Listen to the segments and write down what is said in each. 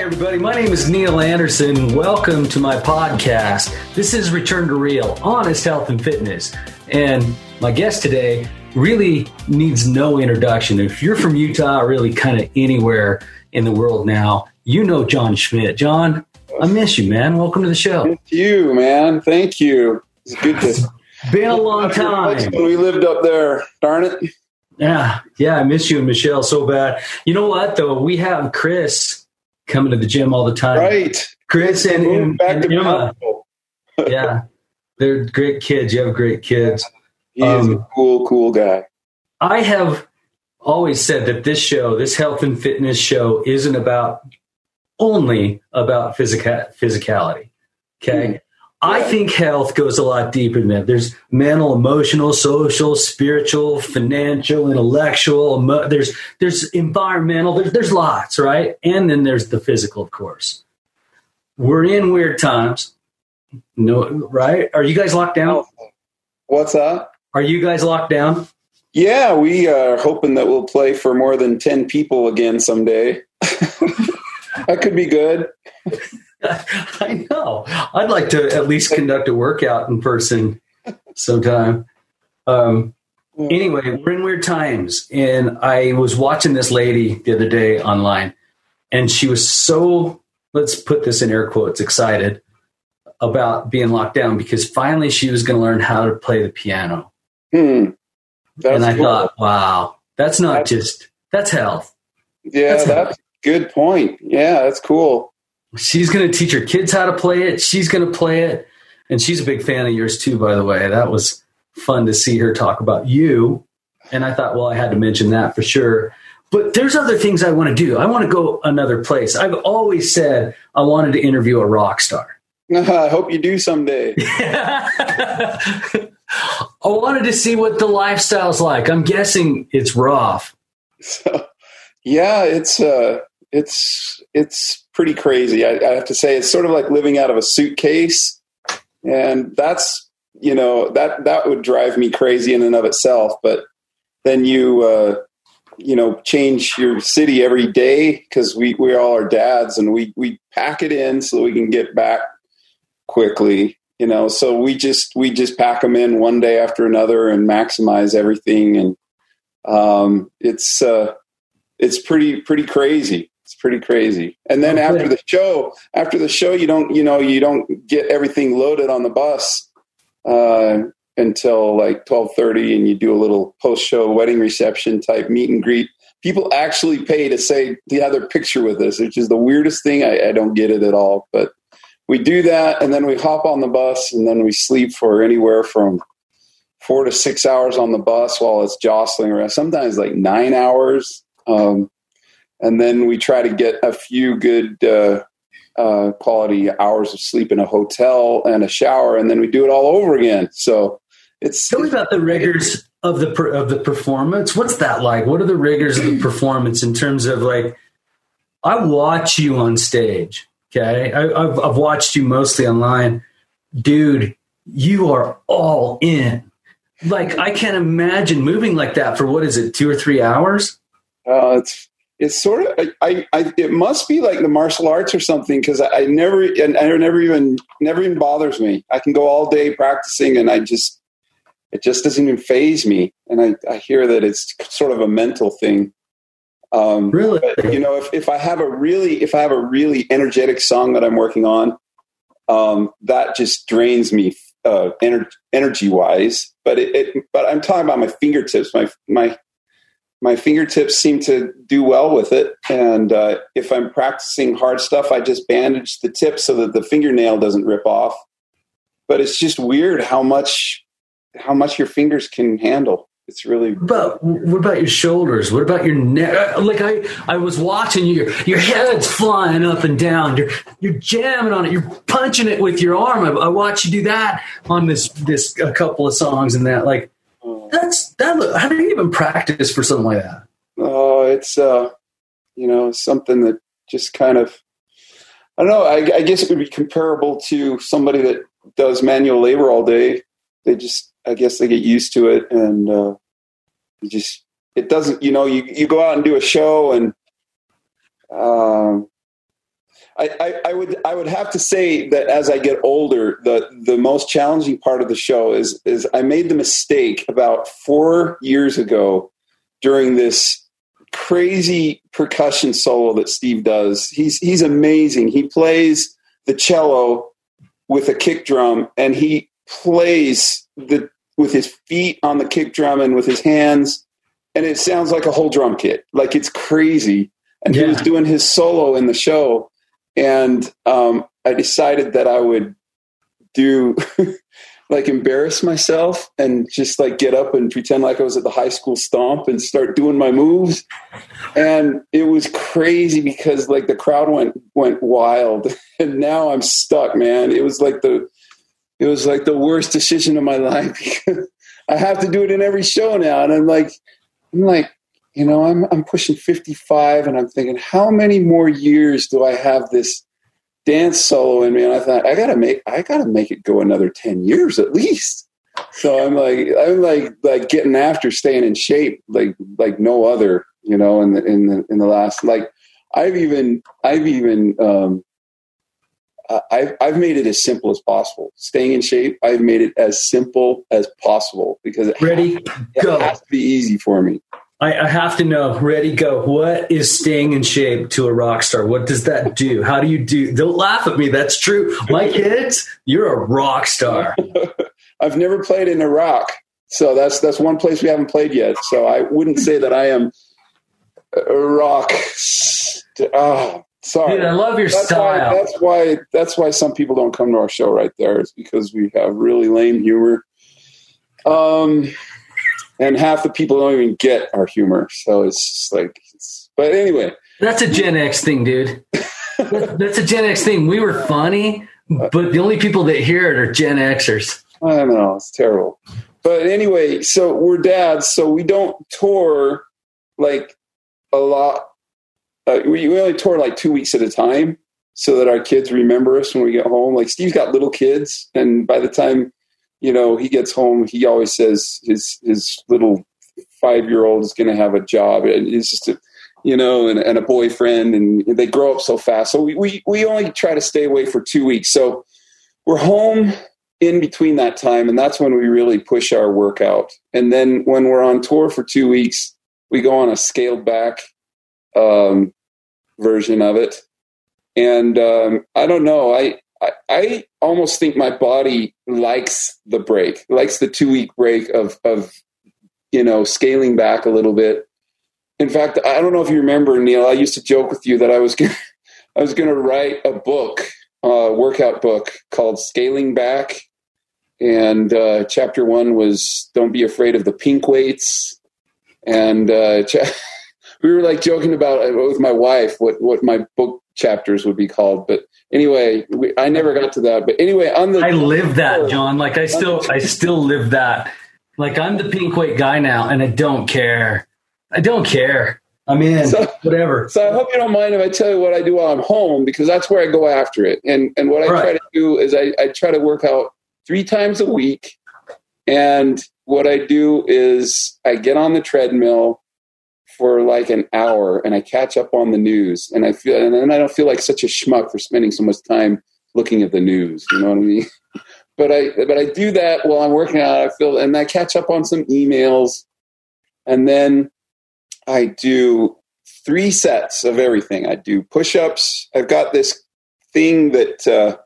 Hi, everybody. My name is Neil Anderson. Welcome to my podcast. This is Return to Real, honest health and fitness. And my guest today really needs no introduction. If you're from Utah, really kind of anywhere in the world now, you know Jon Schmidt. Jon, I miss you, man. Welcome to the show. Thank you, man. Thank you. It's good to. Been a long time. When we lived up there, darn it. Yeah, yeah, I miss you and Michelle so bad. You know what though? We have Chris coming to the gym all the time. Right. Chris and, and, back and Emma. yeah, they're great kids. You have great kids. He is a Um, cool, cool guy. I have always said that this show, this health and fitness show, isn't about only about physica- physicality. Okay. I think health goes a lot deeper than that. There's mental, emotional, social, spiritual, financial, intellectual. Emo- there's there's environmental. There's there's lots, right? And then there's the physical, of course. We're in weird times. No, right? Are you guys locked down? Oh, what's that? Are you guys locked down? Yeah, we are hoping that we'll play for more than 10 people again someday. that could be good. I know. I'd like to at least conduct a workout in person sometime. Um, anyway, we're in weird times, and I was watching this lady the other day online, and she was so let's put this in air quotes excited about being locked down because finally she was going to learn how to play the piano. Hmm. That's and I cool. thought, wow, that's not That's- just that's health. yeah, that's- that's a good point. Yeah, that's cool. She's going to teach her kids how to play it. She's going to play it. And she's a big fan of yours too, by the way. That was fun to see her talk about you. And I thought, well, I had to mention that for sure. But there's other things I want to do. I want to go another place. I've always said I wanted to interview a rock star. I hope you do someday. I wanted to see what the lifestyle's like. I'm guessing it's rough. So, yeah, it's uh, it's it's pretty crazy. I, I have to say, it's sort of like living out of a suitcase, and that's you know that that would drive me crazy in and of itself. But then you uh, you know change your city every day because we we all are dads, and we we pack it in so we can get back quickly. You know, so we just we just pack them in one day after another and maximize everything and um, it's uh, it's pretty pretty crazy. It's pretty crazy. And then Okay. after the show, after the show, you don't you know you don't get everything loaded on the bus uh, until like twelve thirty, and you do a little post show wedding reception type meet and greet. People actually pay to say the other picture with us, which is the weirdest thing. I, I don't get it at all, but we do that, and then we hop on the bus, and then we sleep for anywhere from four to six hours on the bus while it's jostling around. Sometimes like nine hours, um, and then we try to get a few good uh, uh, quality hours of sleep in a hotel and a shower, and then we do it all over again. So it's Tell me about the rigors of the per, of the performance. What's that like? What are the rigors of the performance in terms of like? I watch you on stage. Okay, I, I've I've watched you mostly online, dude. You are all in. Like I can't imagine moving like that for what is it, two or three hours? Uh, it's it's sort of I, I it must be like the martial arts or something because I, I never and I never even never even bothers me. I can go all day practicing and I just it just doesn't even faze me. And I, I hear that it's sort of a mental thing. Um, Really? but, you know, if, if I have a really if I have a really energetic song that I'm working on, um, that just drains me uh, ener- energy wise. But it, it but I'm talking about my fingertips. My my my fingertips seem to do well with it. And uh, if I'm practicing hard stuff, I just bandage the tip so that the fingernail doesn't rip off. But it's just weird how much how much your fingers can handle. It's really But what about your shoulders? What about your neck? Uh, Like I, I was watching you. Your, your head's flying up and down. You're, you're jamming on it. You're punching it with your arm. I, I watched you do that on this, this a couple of songs and that. Like that's that. How do you even practice for something like that? Oh, it's uh, you know, something that just kind of, I don't know. I, I guess it would be comparable to somebody that does manual labor all day. They just, I guess, they get used to it, and uh, just, it doesn't. You know, you you go out and do a show, and um, I, I, I, would I would have to say that as I get older, the the most challenging part of the show is is I made the mistake about four years ago during this crazy percussion solo that Steve does. He's he's amazing. He plays the cello with a kick drum, and he plays the with his feet on the kick drum and with his hands, and it sounds like a whole drum kit. Like it's crazy. And yeah. he was doing his solo in the show, and um, I decided that I would do like embarrass myself and just like get up and pretend like I was at the high school stomp and start doing my moves. And it was crazy because like the crowd went went wild. And now I'm stuck, man. It was like the it was like the worst decision of my life I have to do it in every show now. And I'm like I'm like, you know, I'm I'm pushing 55 and I'm thinking, how many more years do I have this dance solo in me, and I thought I gotta make I gotta make it go another ten years at least. So I'm like I'm like like getting after staying in shape like like no other, you know. In the in the in the last like I've even I've even um, I've I've made it as simple as possible. Staying in shape, I've made it as simple as possible because it ready has. It has to be easy for me. I, I, have to know. Ready, go. What is staying in shape to a rock star? What does that do? How do you do? Don't laugh at me. That's true. My kids, you're a rock star. I've never played in Iraq, so that's that's one place we haven't played yet. So I wouldn't say that I am a rock. Oh, sorry. Dude, I love your that's style. Why, that's why that's why some people don't come to our show right there. Is because we have really lame humor. Um and half the people don't even get our humor. So it's just like, it's, but anyway, that's a Gen X thing, dude. that's a Gen X thing. We were funny, but the only people that hear it are Gen Xers. I don't know it's terrible, but anyway, so we're dads, so we don't tour like a lot. Uh, we, we only tour like two weeks at a time, so that our kids remember us when we get home. Like Steve's got little kids, and by the time you know, he gets home, he always says his his little five year old is going to have a job, and it's just a, you know, and, and a boyfriend, and they grow up so fast. So we, we we only try to stay away for two weeks. So we're home in between that time, and that's when we really push our workout. And then when we're on tour for two weeks, we go on a scaled back um, version of it. And um, I don't know, I I, I almost think my body likes the break, likes the two week break of of you know scaling back a little bit. In fact, I don't know if you remember, Neil. I used to joke with you that I was gonna, I was going to write a book, a workout book called Scaling Back, and uh, chapter one was "Don't be afraid of the pink weights," and uh, cha- we were like joking about with my wife what what my book chapters would be called, but anyway, we, I never got to that. But anyway, on the I live that, Jon. Like I still I still live that. Like I'm the pink weight guy now, and I don't care. I don't care. I'm in so, whatever. So I hope you don't mind if I tell you what I do while I'm home because that's where I go after it. And and what I right. try to do is I, I try to work out three times a week. And what I do is I get on the treadmill for like an hour and I catch up on the news and I feel and I don't feel like such a schmuck for spending so much time looking at the news. You know what I mean? but I but I do that while I'm working out. I feel and I catch up on some emails, and then I do three sets of everything. I do push-ups. I've got this thing that uh,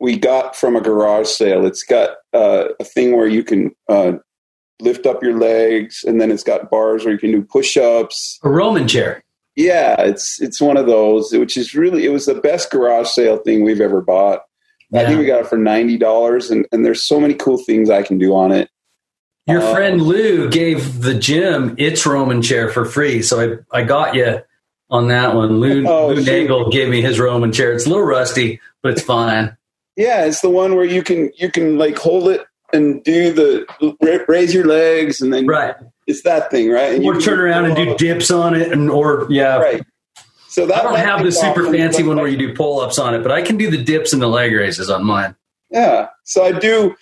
we got from a garage sale. It's got uh, a thing where you can uh, lift up your legs, and then it's got bars where you can do push-ups. A Roman chair. Yeah, it's it's one of those, which is really it was the best garage sale thing we've ever bought. Yeah. I think we got it for ninety dollars, and and there's so many cool things I can do on it. Your uh, friend Lou gave the gym its Roman chair for free, so I I got you on that one. Lou, oh, Lou Nagel gave me his Roman chair. It's a little rusty, but it's fine. Yeah, it's the one where you can you can like hold it and do the raise your legs and then right. It's that thing, right? And or turn around and do dips on it, and or yeah, right. So that I don't have the super fancy one where you do pull ups on it, but I can do the dips and the leg raises on mine. Yeah, so I do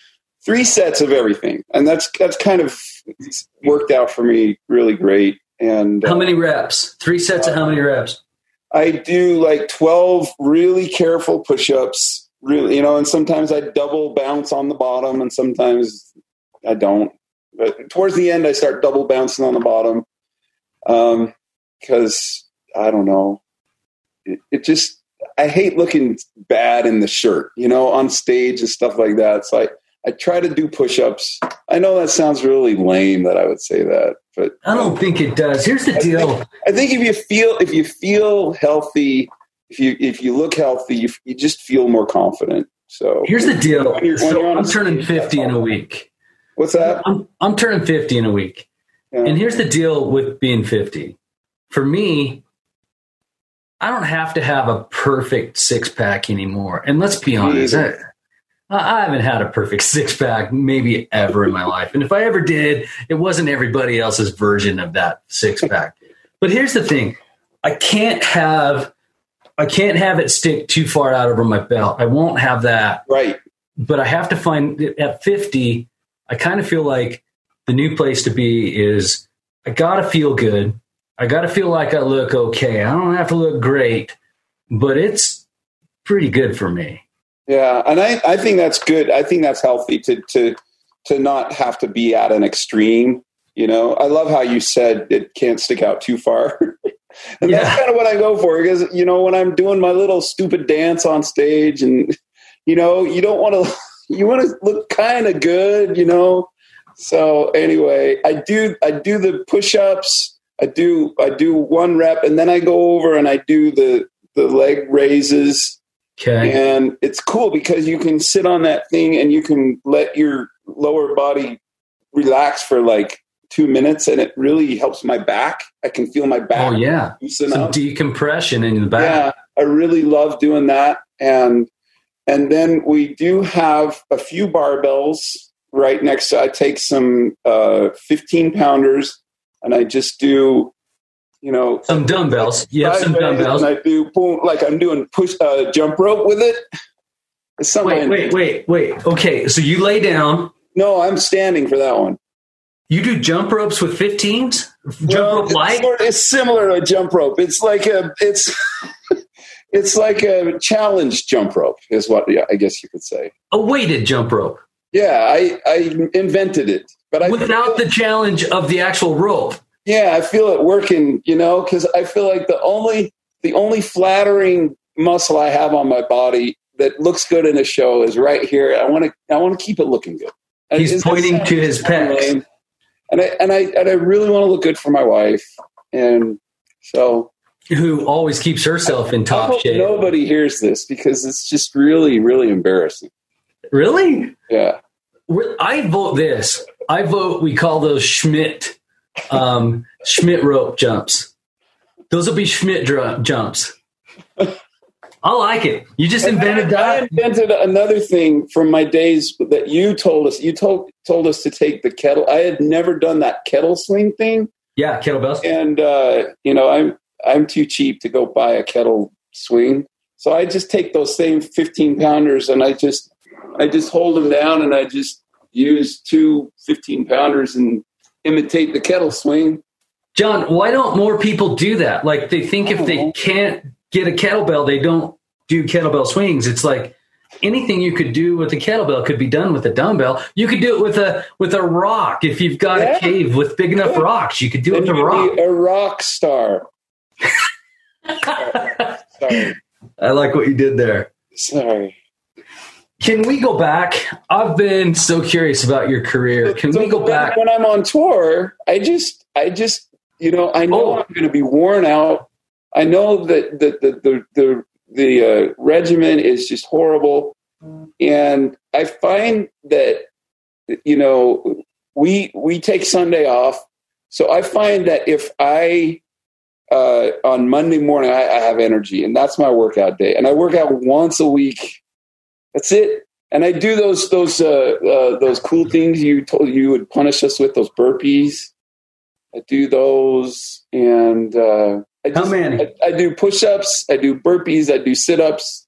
three sets of everything, and that's that's kind of worked out for me really great. And how uh, many reps? Three sets uh, of how many reps? I do like 12 really careful push ups, really, you know, and sometimes I double bounce on the bottom and sometimes I don't. But towards the end, I start double bouncing on the bottom Um because um, I don't know. It, it, just, I hate looking bad in the shirt, you know, on stage and stuff like that. So I, I try to do push ups. I know that sounds really lame that I would say that, but I don't think it does. Here's the deal. Think, I think if you feel if you feel healthy, if you if you look healthy, you, you just feel more confident. So here's the deal. When you're, when so I'm turning 50 in a week. What's that? I'm, I'm turning 50 in a week. Yeah. And here's the deal with being 50. For me, I don't have to have a perfect six pack anymore. And let's be honest, I, I haven't had a perfect six pack maybe ever in my life. And if I ever did, it wasn't everybody else's version of that six pack. but here's the thing I can't have. I can't have it stick too far out over my belt. I won't have that. Right. But I have to find at 50, I kind of feel like the new place to be is I got to feel good. I got to feel like I look okay. I don't have to look great, but it's pretty good for me. Yeah, and I, I think that's good. I think that's healthy to to to not have to be at an extreme. You know, I love how you said it can't stick out too far. and yeah. that's kind of what I go for because you know when I'm doing my little stupid dance on stage and you know you don't want to you want to look kind of good, you know. So anyway, I do I do the push-ups. I do I do one rep and then I go over and I do the the leg raises Okay. And it's cool because you can sit on that thing and you can let your lower body relax for like two minutes and it really helps my back. I can feel my back. Oh yeah. Some up. decompression in the back. Yeah. I really love doing that. And and then we do have a few barbells right next to I take some uh, 15 pounders and I just do you know, some dumbbells. Yeah, some dumbbells. And I do boom, like I'm doing push uh, jump rope with it. It's wait, wait, wait, wait. Okay, so you lay down. No, I'm standing for that one. You do jump ropes with 15s? Jump well, rope light? It's, it's similar to a jump rope. It's like a it's it's like a challenge jump rope is what yeah, I guess you could say. A weighted jump rope. Yeah, I I invented it, but I without the challenge of the actual rope yeah, I feel it working, you know, because I feel like the only the only flattering muscle I have on my body that looks good in a show is right here. I want to I want to keep it looking good. He's pointing to his pecs. And I and I and I really want to look good for my wife. And so who always keeps herself in top shape. Nobody hears this because it's just really, really embarrassing. Really? Yeah. I vote this. I vote we call those Schmidt um, Schmidt rope jumps. Those will be Schmidt dr- jumps. I like it. You just invented that. I invented another thing from my days that you told us. You told told us to take the kettle. I had never done that kettle swing thing. Yeah, kettlebells. And uh, you know, I'm I'm too cheap to go buy a kettle swing, so I just take those same 15 pounders and I just I just hold them down and I just use two 15 pounders and imitate the kettle swing. Jon, why don't more people do that? Like they think if they know. can't get a kettlebell, they don't do kettlebell swings. It's like anything you could do with a kettlebell could be done with a dumbbell. You could do it with a with a rock. If you've got yeah. a cave with big enough yeah. rocks, you could do then it with a rock. a rock star. Sorry. I like what you did there. Sorry. Can we go back? I've been so curious about your career. Can so we go when, back? When I'm on tour, I just, I just, you know, I know oh. I'm going to be worn out. I know that the the the the, the uh, regimen is just horrible, and I find that you know we we take Sunday off. So I find that if I uh, on Monday morning I, I have energy, and that's my workout day, and I work out once a week that's it. And I do those those uh, uh, those cool things you told you would punish us with those burpees. I do those, and uh, I just, how many? I, I do push-ups. I do burpees. I do sit-ups,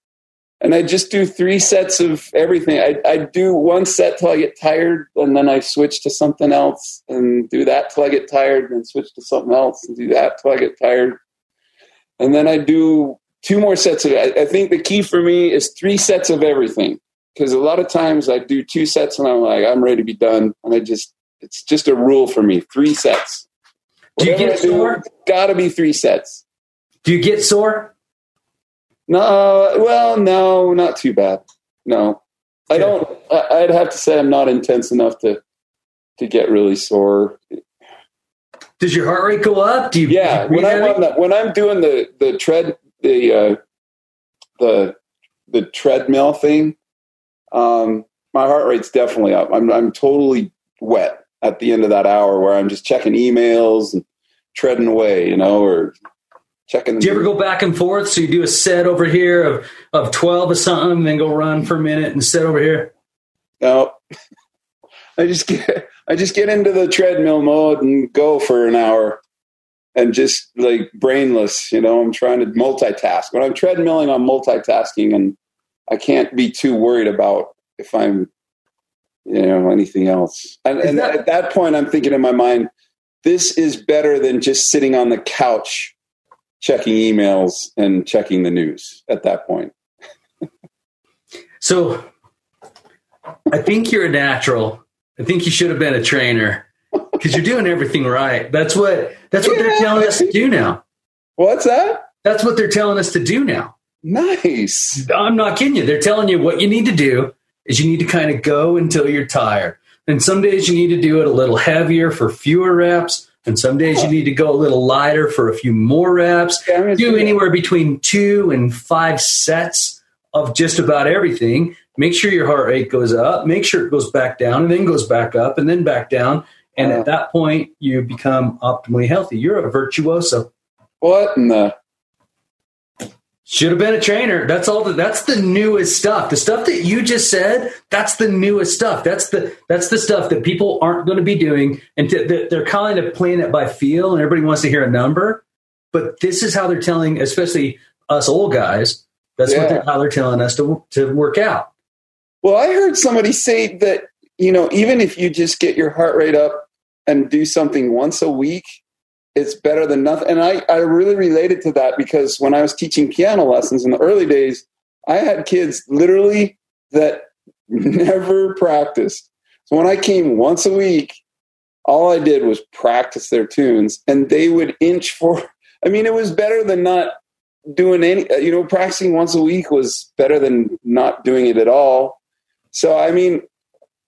and I just do three sets of everything. I, I do one set till I get tired, and then I switch to something else, and do that till I get tired, and switch to something else, and do that till I get tired. and then I do two more sets of. I, I think the key for me is three sets of everything because a lot of times I do two sets and I'm like I'm ready to be done, and I just it's just a rule for me: three sets. Do you get sore? Got to be three sets. Do you get sore? No, well, no, not too bad. No, I don't. I, I'd have to say I'm not intense enough to to get really sore. Does your heart rate go up? Do you? Yeah, when I'm on the, when I'm doing the the tread the uh, the the treadmill thing, um, my heart rate's definitely up. I'm I'm totally wet at the end of that hour where I'm just checking emails and treading away, you know, or checking. Do you ever go back and forth? So you do a set over here of, of 12 or something, and then go run for a minute and set over here? No, I just get I just get into the treadmill mode and go for an hour, and just like brainless. You know, I'm trying to multitask. When I'm treadmilling, I'm multitasking, and I can't be too worried about if I'm, you know, anything else. And, and that- at that point, I'm thinking in my mind, this is better than just sitting on the couch checking emails and checking the news. At that point, So I think you're a natural. I think you should have been a trainer because you're doing everything right. That's what that's what they're telling us to do now. what's that? That's what they're telling us to do now. Nice. I'm not kidding you. They're telling you what you need to do is you need to kind of go until you're tired. And some days you need to do it a little heavier for fewer reps. And some days you need to go a little lighter for a few more reps. Do anywhere between two and five sets of just about everything. Make sure your heart rate goes up. Make sure it goes back down and then goes back up and then back down. And at that point, you become optimally healthy. You're a virtuoso. What in the Should have been a trainer. That's all. The, that's the newest stuff. The stuff that you just said. That's the newest stuff. That's the that's the stuff that people aren't going to be doing, and t- they're they're kind of playing it by feel, and everybody wants to hear a number. But this is how they're telling, especially us old guys. That's what they're, how they're telling us to to work out. Well, I heard somebody say that, you know, even if you just get your heart rate up and do something once a week, it's better than nothing. And I, I really related to that because when I was teaching piano lessons in the early days, I had kids literally that never practiced. So when I came once a week, all I did was practice their tunes and they would inch for, I mean, it was better than not doing any, you know, practicing once a week was better than not doing it at all. So I mean,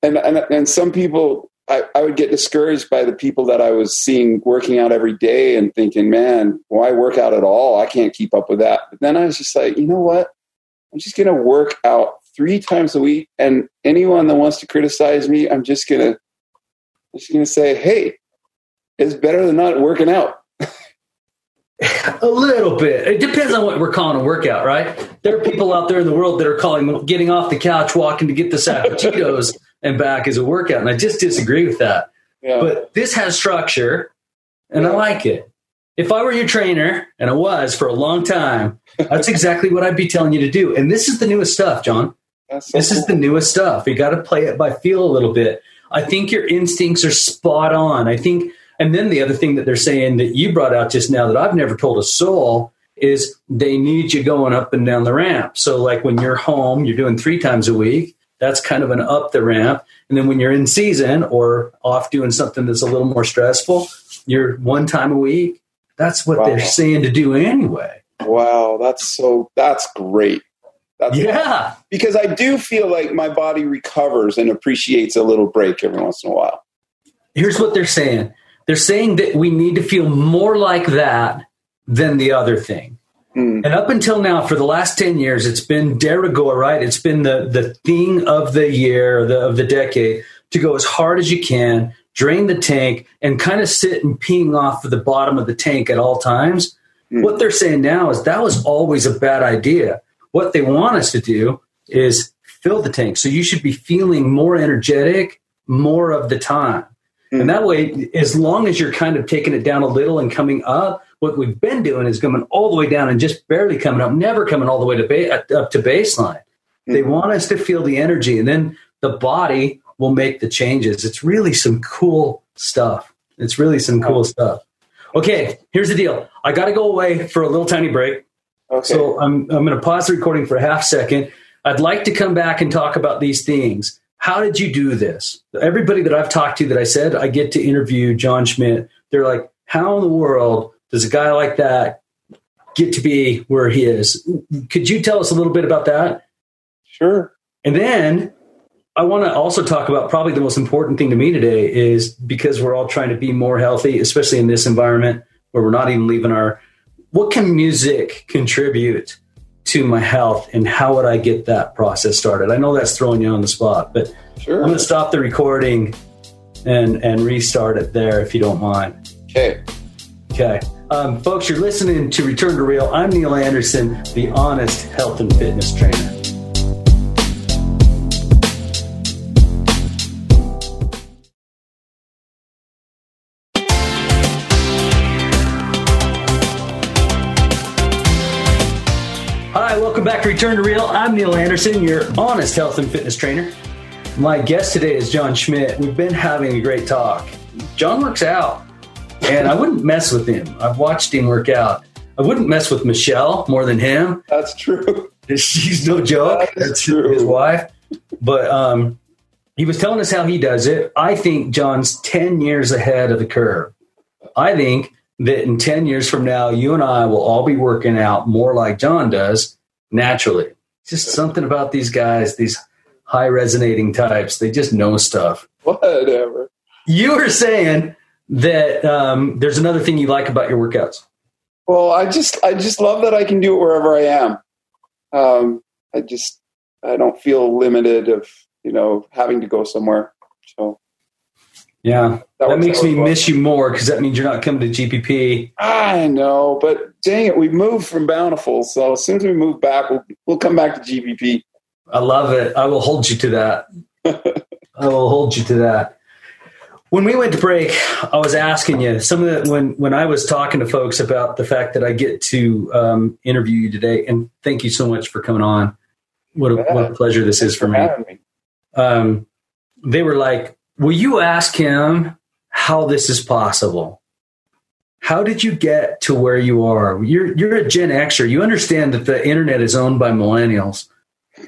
and and, and some people, I, I would get discouraged by the people that I was seeing working out every day and thinking, man, why work out at all? I can't keep up with that. But then I was just like, you know what? I'm just going to work out three times a week, and anyone that wants to criticize me, I'm just gonna, I'm just gonna say, hey, it's better than not working out. A little bit. It depends on what we're calling a workout, right? There are people out there in the world that are calling getting off the couch, walking to get the sack of and back as a workout, and I just disagree with that. Yeah. but this has structure and I like it. If I were your trainer, and I was for a long time, that's exactly what I'd be telling you to do. And this is the newest stuff, Jon. So This is the newest stuff. You got to play it by feel a little bit. I think your instincts are spot on. I think, and then the other thing that they're saying that you brought out just now that I've never told a soul is they need you going up and down the ramp. So, like when you're home, you're doing three times a week. That's kind of an up the ramp. And then when you're in season or off doing something that's a little more stressful, you're one time a week. That's what Wow. they're saying to do anyway. wow. That's so. That's great. That's Yeah. because I do feel like my body recovers and appreciates a little break every once in a while. here's what they're saying they're saying that we need to feel more like that than the other thing Mm. and up until now for the last 10 years it's been de rigueur right it's been the, the thing of the year the, of the decade to go as hard as you can drain the tank and kind of sit and ping off of the bottom of the tank at all times Mm. what they're saying now is that was always a bad idea what they want us to do is fill the tank so you should be feeling more energetic more of the time Mm. and that way, as long as you're kind of taking it down a little and coming up, what we've been doing is coming all the way down and just barely coming up, never coming all the way to ba- up to baseline. They Mhm. want us to feel the energy, and then the body will make the changes. It's really some cool stuff. It's really some cool stuff. Okay, here's the deal. I got to go away for a little tiny break. Okay. So I'm, I'm going to pause the recording for a half second. I'd like to come back and talk about these things. How did you do this? Everybody that I've talked to that I said I get to interview Jon Schmidt, they're like, how in the world does a guy like that get to be where he is? Could you tell us a little bit about that? sure. And then I want to also talk about probably the most important thing to me today is because we're all trying to be more healthy, especially in this environment where we're not even leaving our. What can music contribute to my health, and how would I get that process started? I know that's throwing you on the spot, but Sure. I'm going to stop the recording and and restart it there if you don't mind. Okay. Okay. Um, folks, you're listening to Return to Real. I'm Neil Anderson, the honest health and fitness trainer. Hi, welcome back to Return to Real. I'm Neil Anderson, your honest health and fitness trainer. My guest today is Jon Schmidt. We've been having a great talk. Jon works out, and I wouldn't mess with him. I've watched him work out. I wouldn't mess with Michelle more than him. That's true. She's no joke. That That's true. his wife. But um, he was telling us how he does it. I think Jon's 10 years ahead of the curve. I think that in 10 years from now, you and I will all be working out more like Jon does naturally. Just something about these guys, these high resonating types. They just know stuff. Whatever. You were saying that um, there's another thing you like about your workouts. Well, I just I just love that I can do it wherever I am. Um, I just I don't feel limited of you know having to go somewhere. So Yeah. That, works makes me well. miss you more because that means you're not coming to GPP. I know, but dang it, we moved from Bountiful, so as soon as we move back, we'll we'll come back to GPP. I love it. I will hold you to that. I will hold you to that. When we went to break, I was asking you some of the when when I was talking to folks about the fact that I get to um, interview you today, and thank you so much for coming on. What a, what a pleasure this is for me. me. Um, they were like, "Will you ask him how this is possible? How did you get to where you are? You're you're a Gen Xer. You understand that the internet is owned by millennials,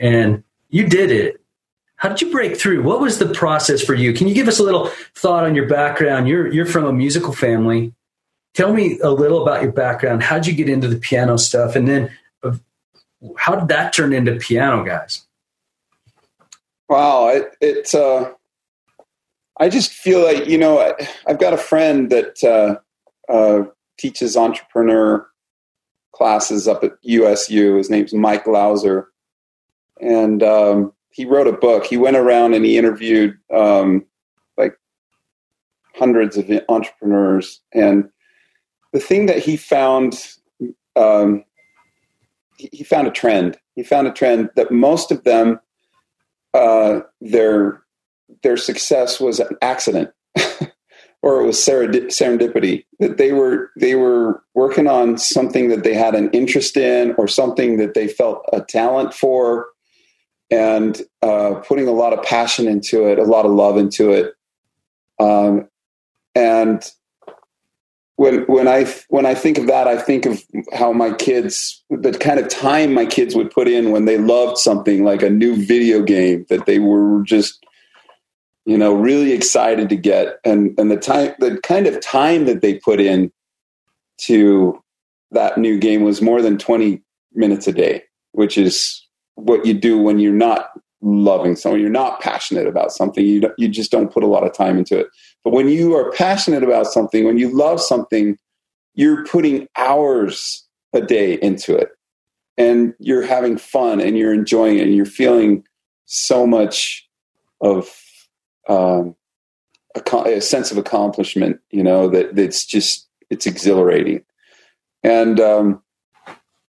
and you did it. How did you break through? What was the process for you? Can you give us a little thought on your background? You're you're from a musical family. Tell me a little about your background. How'd you get into the piano stuff, and then uh, how did that turn into piano guys? Wow, it, it's. Uh, I just feel like you know I, I've got a friend that uh, uh, teaches entrepreneur classes up at USU. His name's Mike Glauser, and um, he wrote a book. He went around and he interviewed um, like hundreds of entrepreneurs, and the thing that he found. Um, he found a trend. He found a trend that most of them uh, their their success was an accident or it was serendipity that they were they were working on something that they had an interest in or something that they felt a talent for and uh, putting a lot of passion into it a lot of love into it. Um, and when when I when I think of that, I think of how my kids, the kind of time my kids would put in when they loved something like a new video game that they were just, you know, really excited to get, and and the time, the kind of time that they put in to that new game was more than twenty minutes a day, which is what you do when you're not loving someone, you're not passionate about something, you you just don't put a lot of time into it. But when you are passionate about something, when you love something, you're putting hours a day into it and you're having fun and you're enjoying it and you're feeling so much of um, a, a sense of accomplishment, you know, that it's just, it's exhilarating. And um,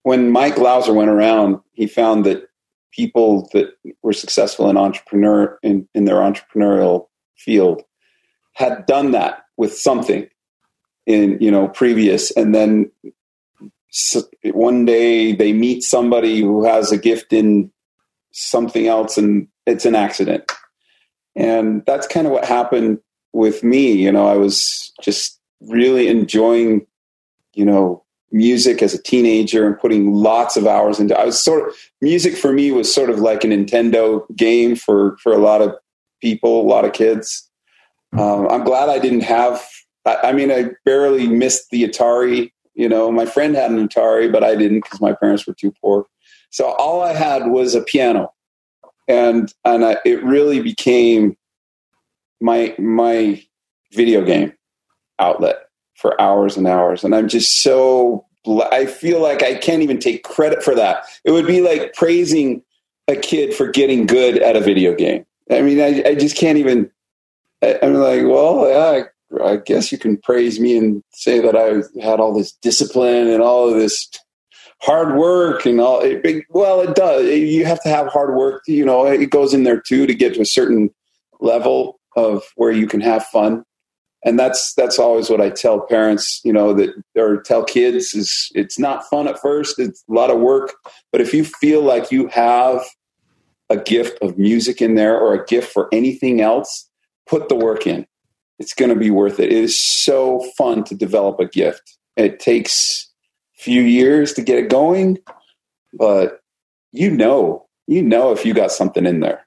when Mike Glauser went around, he found that people that were successful in entrepreneur in, in their entrepreneurial field had done that with something in you know previous. And then one day they meet somebody who has a gift in something else and it's an accident. And that's kind of what happened with me. You know i was just really enjoying, you know, music as a teenager and putting lots of hours into. I was sort of music for me was sort of like a Nintendo game for for a lot of people, a lot of kids. Um, I'm glad I didn't have. I, I mean, I barely missed the Atari. You know, my friend had an Atari, but I didn't because my parents were too poor. So all I had was a piano, and and I, it really became my my video game outlet for hours and hours. And I'm just so I feel like I can't even take credit for that. It would be like praising a kid for getting good at a video game. I mean, I, I just can't even. I, am like, well, yeah, I, I guess you can praise me and say that I had all this discipline and all of this hard work and all. It, well, it does. You have to have hard work. You know, it goes in there too to get to a certain level of where you can have fun. And that's that's always what I tell parents, you know, that or tell kids is it's not fun at first. It's a lot of work, but if you feel like you have a gift of music in there or a gift for anything else, put the work in. It's going to be worth it. It is so fun to develop a gift. It takes a few years to get it going, but you know, you know if you got something in there.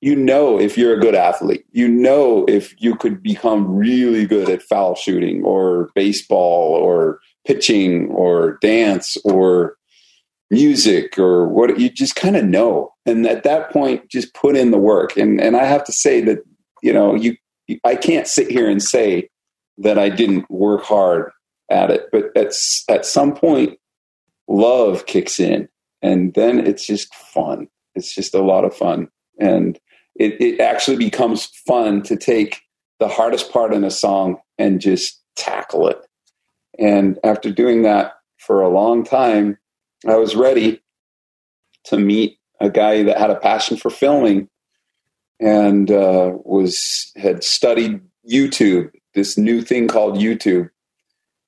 You know if you're a good athlete. You know if you could become really good at foul shooting or baseball or pitching or dance or music or what you just kind of know. And at that point just put in the work. And and I have to say that, you know, you I can't sit here and say that I didn't work hard at it. But at, at some point, love kicks in, and then it's just fun. It's just a lot of fun. And it, it actually becomes fun to take the hardest part in a song and just tackle it. And after doing that for a long time, I was ready to meet a guy that had a passion for filming and uh, was had studied YouTube, this new thing called YouTube,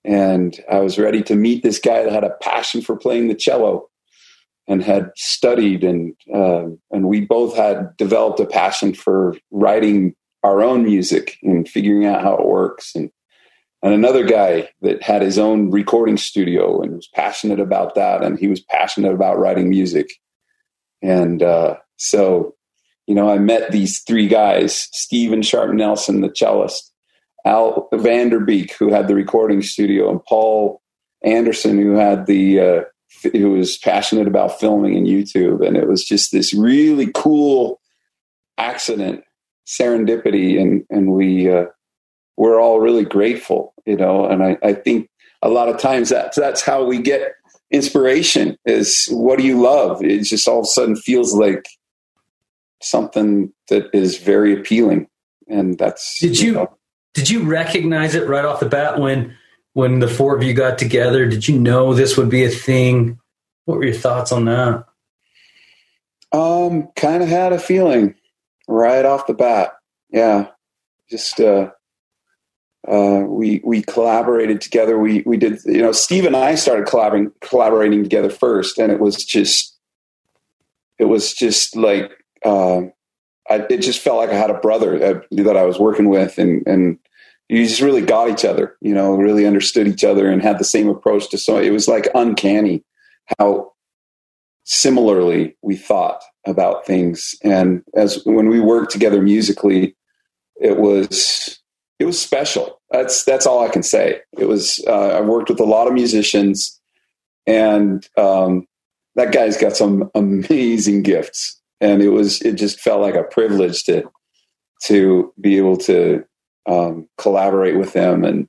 and I was ready to meet this guy that had a passion for playing the cello and had studied and uh, and we both had developed a passion for writing our own music and figuring out how it works. And and another guy that had his own recording studio and was passionate about that and he was passionate about writing music. And uh, so you know i met these three guys Stephen Sharp Nelson the cellist Al Vanderbeek, who had the recording studio, and Paul Anderson, who had the uh, who was passionate about filming and YouTube, and it was just this really cool accident, serendipity, and and we uh, we're all really grateful, you know. And I, I think a lot of times that's that's how we get inspiration is what do you love? It just all of a sudden feels like something that is very appealing, and that's did you. you know, did you recognize it right off the bat when when the four of you got together? Did you know this would be a thing? What were your thoughts on that? Um, kind of had a feeling right off the bat. Yeah, just uh, uh, we we collaborated together. We we did you know Steve and I started collaborating collaborating together first, and it was just it was just like uh, I, it just felt like I had a brother that, that I was working with, and and you just really got each other, you know, really understood each other, and had the same approach to so. It was like uncanny how similarly we thought about things, and as when we worked together musically, it was it was special. That's that's all I can say. It was. Uh, I worked with a lot of musicians, and um, that guy's got some amazing gifts and it was it just felt like a privilege to to be able to um, collaborate with them, and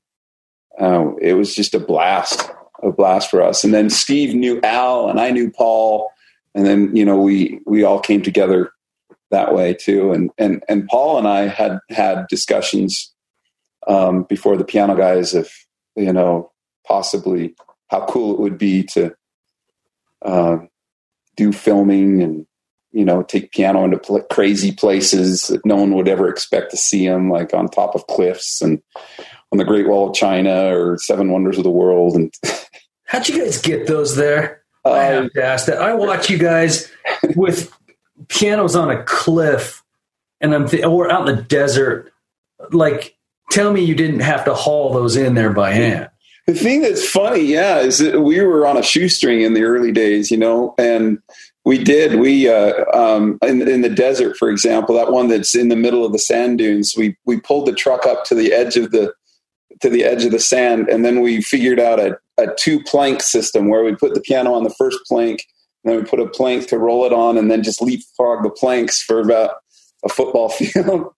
uh, it was just a blast, a blast for us. And then Steve knew Al, and I knew Paul, and then you know we we all came together that way too. And and and Paul and I had had discussions um, before the piano guys of you know possibly how cool it would be to uh, do filming and you know, take piano into pl- crazy places that no one would ever expect to see them, like on top of cliffs and on the Great Wall of China or Seven Wonders of the World. And how'd you guys get those there? Uh, I have to ask that. I watch you guys with pianos on a cliff, and I'm th- or out in the desert. Like, tell me you didn't have to haul those in there by hand. The thing that's funny, yeah, is that we were on a shoestring in the early days, you know, and we did. We uh, um, in, in the desert, for example, that one that's in the middle of the sand dunes. We we pulled the truck up to the edge of the to the edge of the sand, and then we figured out a, a two plank system where we put the piano on the first plank, and then we put a plank to roll it on, and then just leapfrog the planks for about a football field.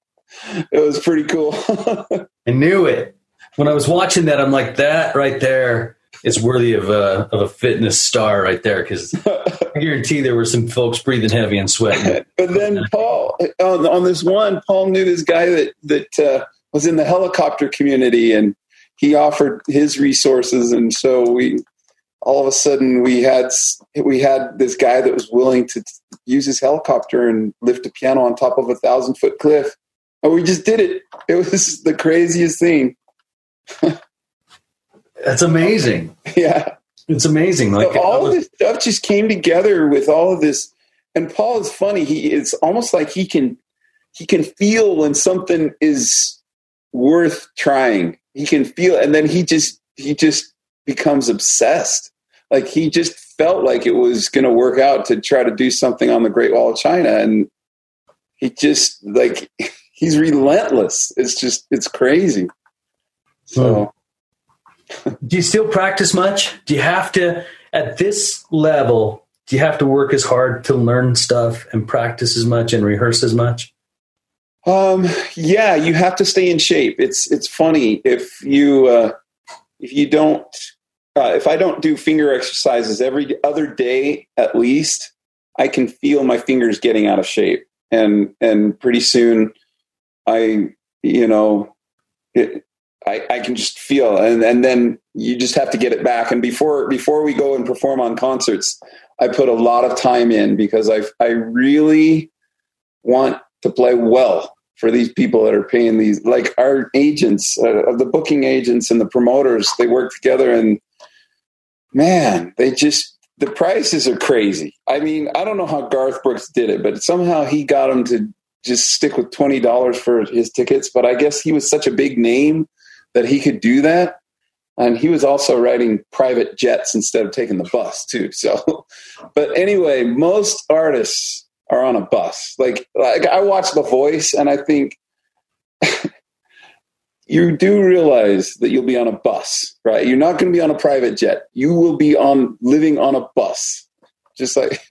it was pretty cool. I knew it when I was watching that. I'm like, that right there is worthy of a of a fitness star right there because I guarantee there were some folks breathing heavy and sweating. but then Paul on, on, this one, Paul knew this guy that that uh, was in the helicopter community, and he offered his resources, and so we all of a sudden we had we had this guy that was willing to use his helicopter and lift a piano on top of a thousand foot cliff. And we just did it. It was the craziest thing. That's amazing. Yeah. It's amazing. Like so all of this stuff just came together with all of this. And Paul is funny. He it's almost like he can he can feel when something is worth trying. He can feel and then he just he just becomes obsessed. Like he just felt like it was going to work out to try to do something on the Great Wall of China and he just like he's relentless. It's just it's crazy. So do you still practice much? Do you have to, at this level, do you have to work as hard to learn stuff and practice as much and rehearse as much? Um, yeah, you have to stay in shape. It's it's funny if you uh, if you don't uh, if I don't do finger exercises every other day at least, I can feel my fingers getting out of shape, and and pretty soon, I you know it, I, I can just feel and and then you just have to get it back. And before before we go and perform on concerts i put a lot of time in because i i really want to play well for these people that are paying these like our agents uh, the booking agents and the promoters they work together and man they just the prices are crazy. I mean i don't know how garth brooks did it but somehow he got them to just stick with $20 for his tickets but i guess he was such a big name that he could do that. And he was also riding private jets instead of taking the bus too. So, but anyway, most artists are on a bus. Like, like I watch The Voice, and I think you do realize that you'll be on a bus, right? You're not going to be on a private jet. You will be on living on a bus, just like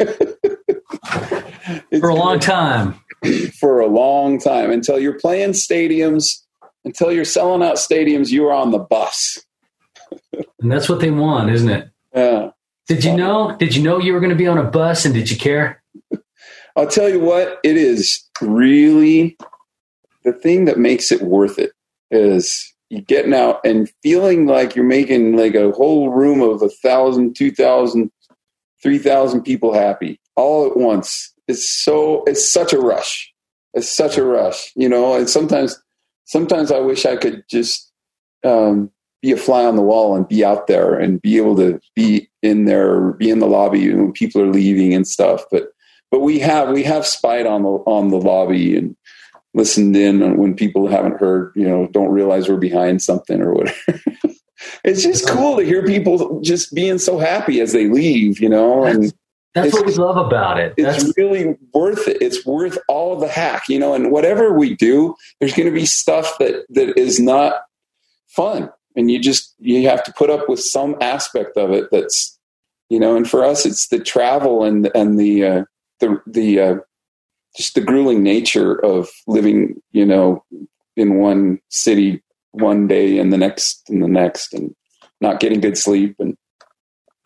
for a long time. For a long time until you're playing stadiums until you're selling out stadiums, you are on the bus. and that's what they want, isn't it? Yeah. Did you know? Did you know you were going to be on a bus, and did you care? I'll tell you what. It is really the thing that makes it worth it is you getting out and feeling like you're making like a whole room of a thousand, two thousand, three thousand people happy all at once. It's so it's such a rush. It's such a rush, you know. And sometimes sometimes I wish I could just um, be a fly on the wall and be out there and be able to be in there, be in the lobby when people are leaving and stuff. But but we have we have spied on the on the lobby and listened in when people haven't heard, you know, don't realize we're behind something or whatever. it's just cool to hear people just being so happy as they leave, you know, and that's what we love about it. That's, it's really worth it. It's worth all the hack, you know. And whatever we do, there's going to be stuff that that is not fun, and you just you have to put up with some aspect of it that's, you know. And for us, it's the travel and and the uh, the the uh, just the grueling nature of living, you know, in one city one day and the next and the next, and not getting good sleep and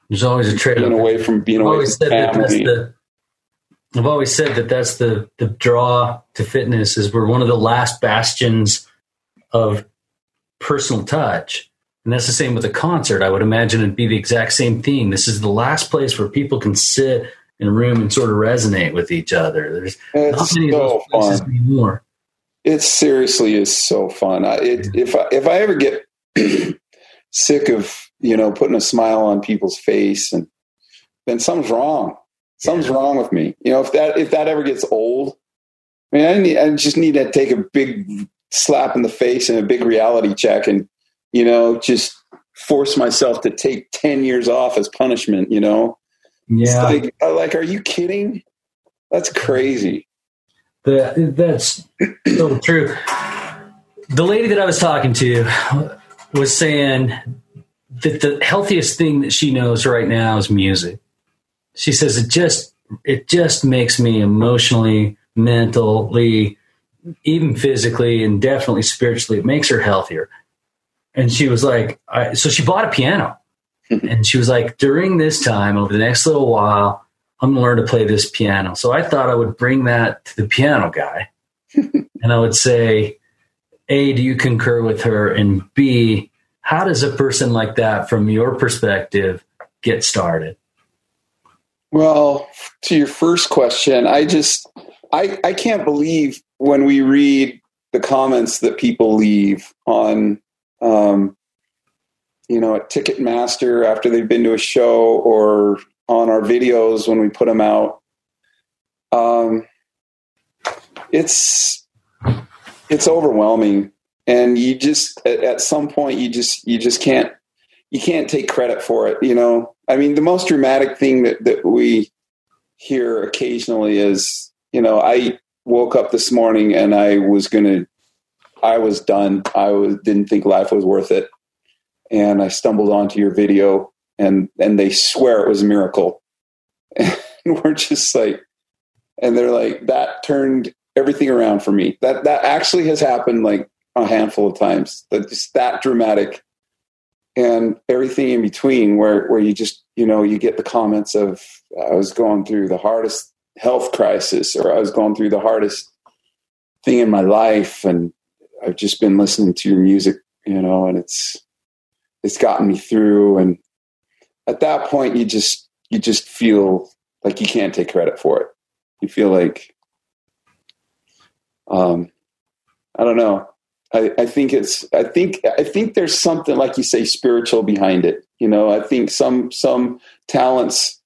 there's always a trade away from being I've away from family. The, I've always said that that's the the draw to fitness is we're one of the last bastions of personal touch. And that's the same with a concert. I would imagine it'd be the exact same thing. This is the last place where people can sit in a room and sort of resonate with each other. There's it's not many so of those places fun. anymore. It seriously is so fun. I, it, if I, if I ever get sick of you know putting a smile on people's face and then something's wrong something's yeah. wrong with me you know if that if that ever gets old i mean i, need, I just need to take a big slap in the face and a big reality check and, you know, just force myself to take 10 years off as punishment, you know? Yeah. Like, uh, like, are you kidding? That's crazy. The, that's so true. The lady that I was talking to was saying that the healthiest thing that she knows right now is music. She says it just it just makes me emotionally, mentally, even physically, and definitely spiritually. It makes her healthier. And she was like, I, so she bought a piano, and she was like, during this time, over the next little while, I'm going to learn to play this piano. So I thought I would bring that to the piano guy, and I would say, A, do you concur with her? And B, how does a person like that, from your perspective, get started? Well, to your first question, I just I, I can't believe when we read the comments that people leave on um, you know at Ticketmaster after they've been to a show or on our videos when we put them out. Um, it's it's overwhelming. And you just at, some point you just you just can't you can't take credit for it you know? I mean the most dramatic thing that that we hear occasionally is you know i woke up this morning and i was gonna i was done. I was didn't think life was worth it. And i stumbled onto your video and and they swear it was a miracle. And we're just like and they're like that turned everything around for me. That that actually has happened like a handful of times. That just that dramatic and everything in between where where you just you know you get the comments of i was going through the hardest health crisis or i was going through the hardest thing in my life and i've just been listening to your music you know and it's it's gotten me through. And at that point you just you just feel like you can't take credit for it. You feel like um i don't know I, I, think it's I think I think there's something like you say spiritual behind it. You know, I think some some talents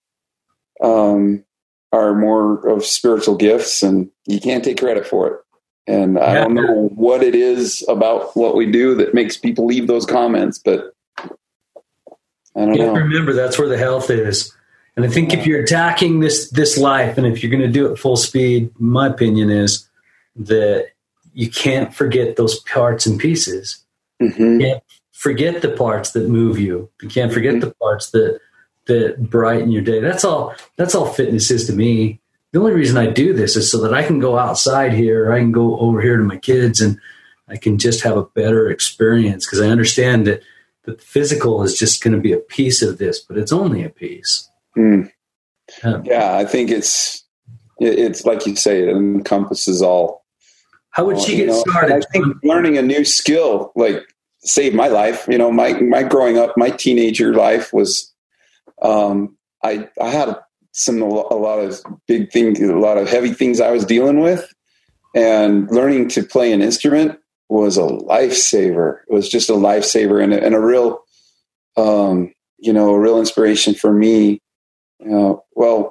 um, are more of spiritual gifts, and you can't take credit for it. And. I don't know what it is about what we do that makes people leave those comments, but I don't know. Remember, that's where the health is. And I think if you're attacking this this life, and if you're going to do it full speed, my opinion is that you can't forget those parts and pieces. Mm-hmm. You can't forget the parts that move you. You can't forget mm-hmm. the parts that that brighten your day. That's all. That's all fitness is to me. The only reason I do this is so that I can go outside here. I can go over here to my kids, and I can just have a better experience because I understand that the physical is just going to be a piece of this, but it's only a piece. Mm. Um, yeah, I think it's it's like you say, it encompasses all how would she get know, started? I think learning a new skill like saved my life. You know, my my growing up, my teenager life was, um, I I had some a lot of big things, a lot of heavy things I was dealing with, and learning to play an instrument was a lifesaver. It was just a lifesaver and a, and a real, um, you know, a real inspiration for me. Uh, well,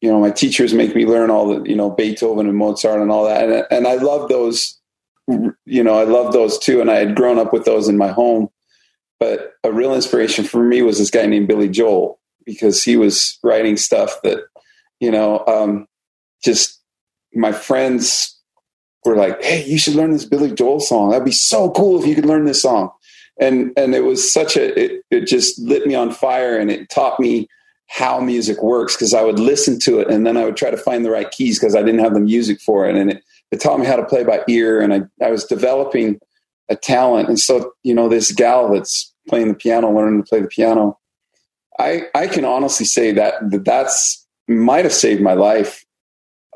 you know, my teachers make me learn all the, you know, Beethoven and Mozart and all that. And, and I love those, you know, I love those too. And I had grown up with those in my home. But a real inspiration for me was this guy named Billy Joel because he was writing stuff that, you know, um, just my friends were like, "Hey, you should learn this Billy Joel song. That'd be so cool if you could learn this song." And and it was such a it, it just lit me on fire and it taught me how music works because I would listen to it and then I would try to find the right keys because I didn't have the music for it. And it, it taught me how to play by ear and I, I was developing a talent. And so, you know, this gal that's playing the piano, learning to play the piano, I, I can honestly say that, that that's might have saved my life.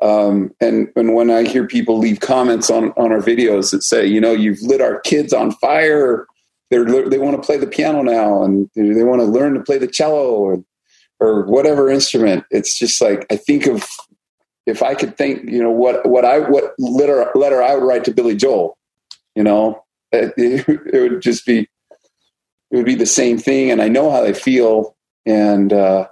Um, and, and when I hear people leave comments on, on our videos that say, you know, you've lit our kids on fire, they're, they want to play the piano now and they want to learn to play the cello or or whatever instrument. It's just like I think of if I could think, you know, what what I what letter letter I would write to Billy Joel, you know, it, it would just be it would be the same thing, and I know how they feel, and uh,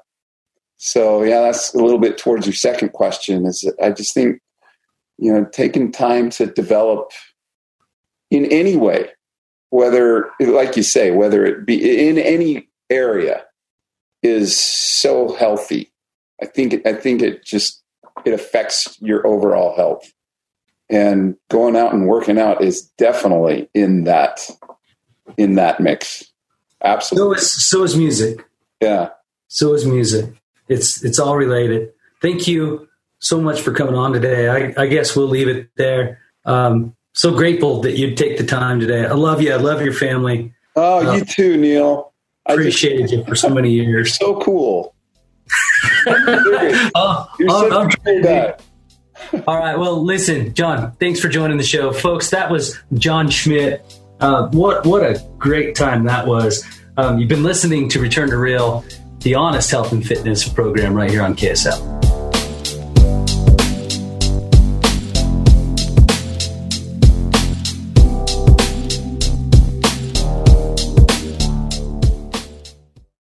so yeah, that's a little bit towards your second question. Is I just think you know taking time to develop in any way, whether, like you say, whether it be in any area, is so healthy. I think I think it just it affects your overall health. And going out and working out is definitely in that in that mix. Absolutely. So is, so is music. Yeah. So is music. It's it's all related. Thank you so much for coming on today. I, I guess we'll leave it there. Um, so grateful that you'd take the time today. I love you. I love your family. Oh, uh, you too, Neil. I appreciated you for so many years. so cool. oh, You're oh, guy. All right. Well, listen, Jon. Thanks for joining the show, folks. That was Jon Schmidt. Uh, what what a great time that was. Um, you've been listening to Return to Real, the honest health and fitness program right here on KSL.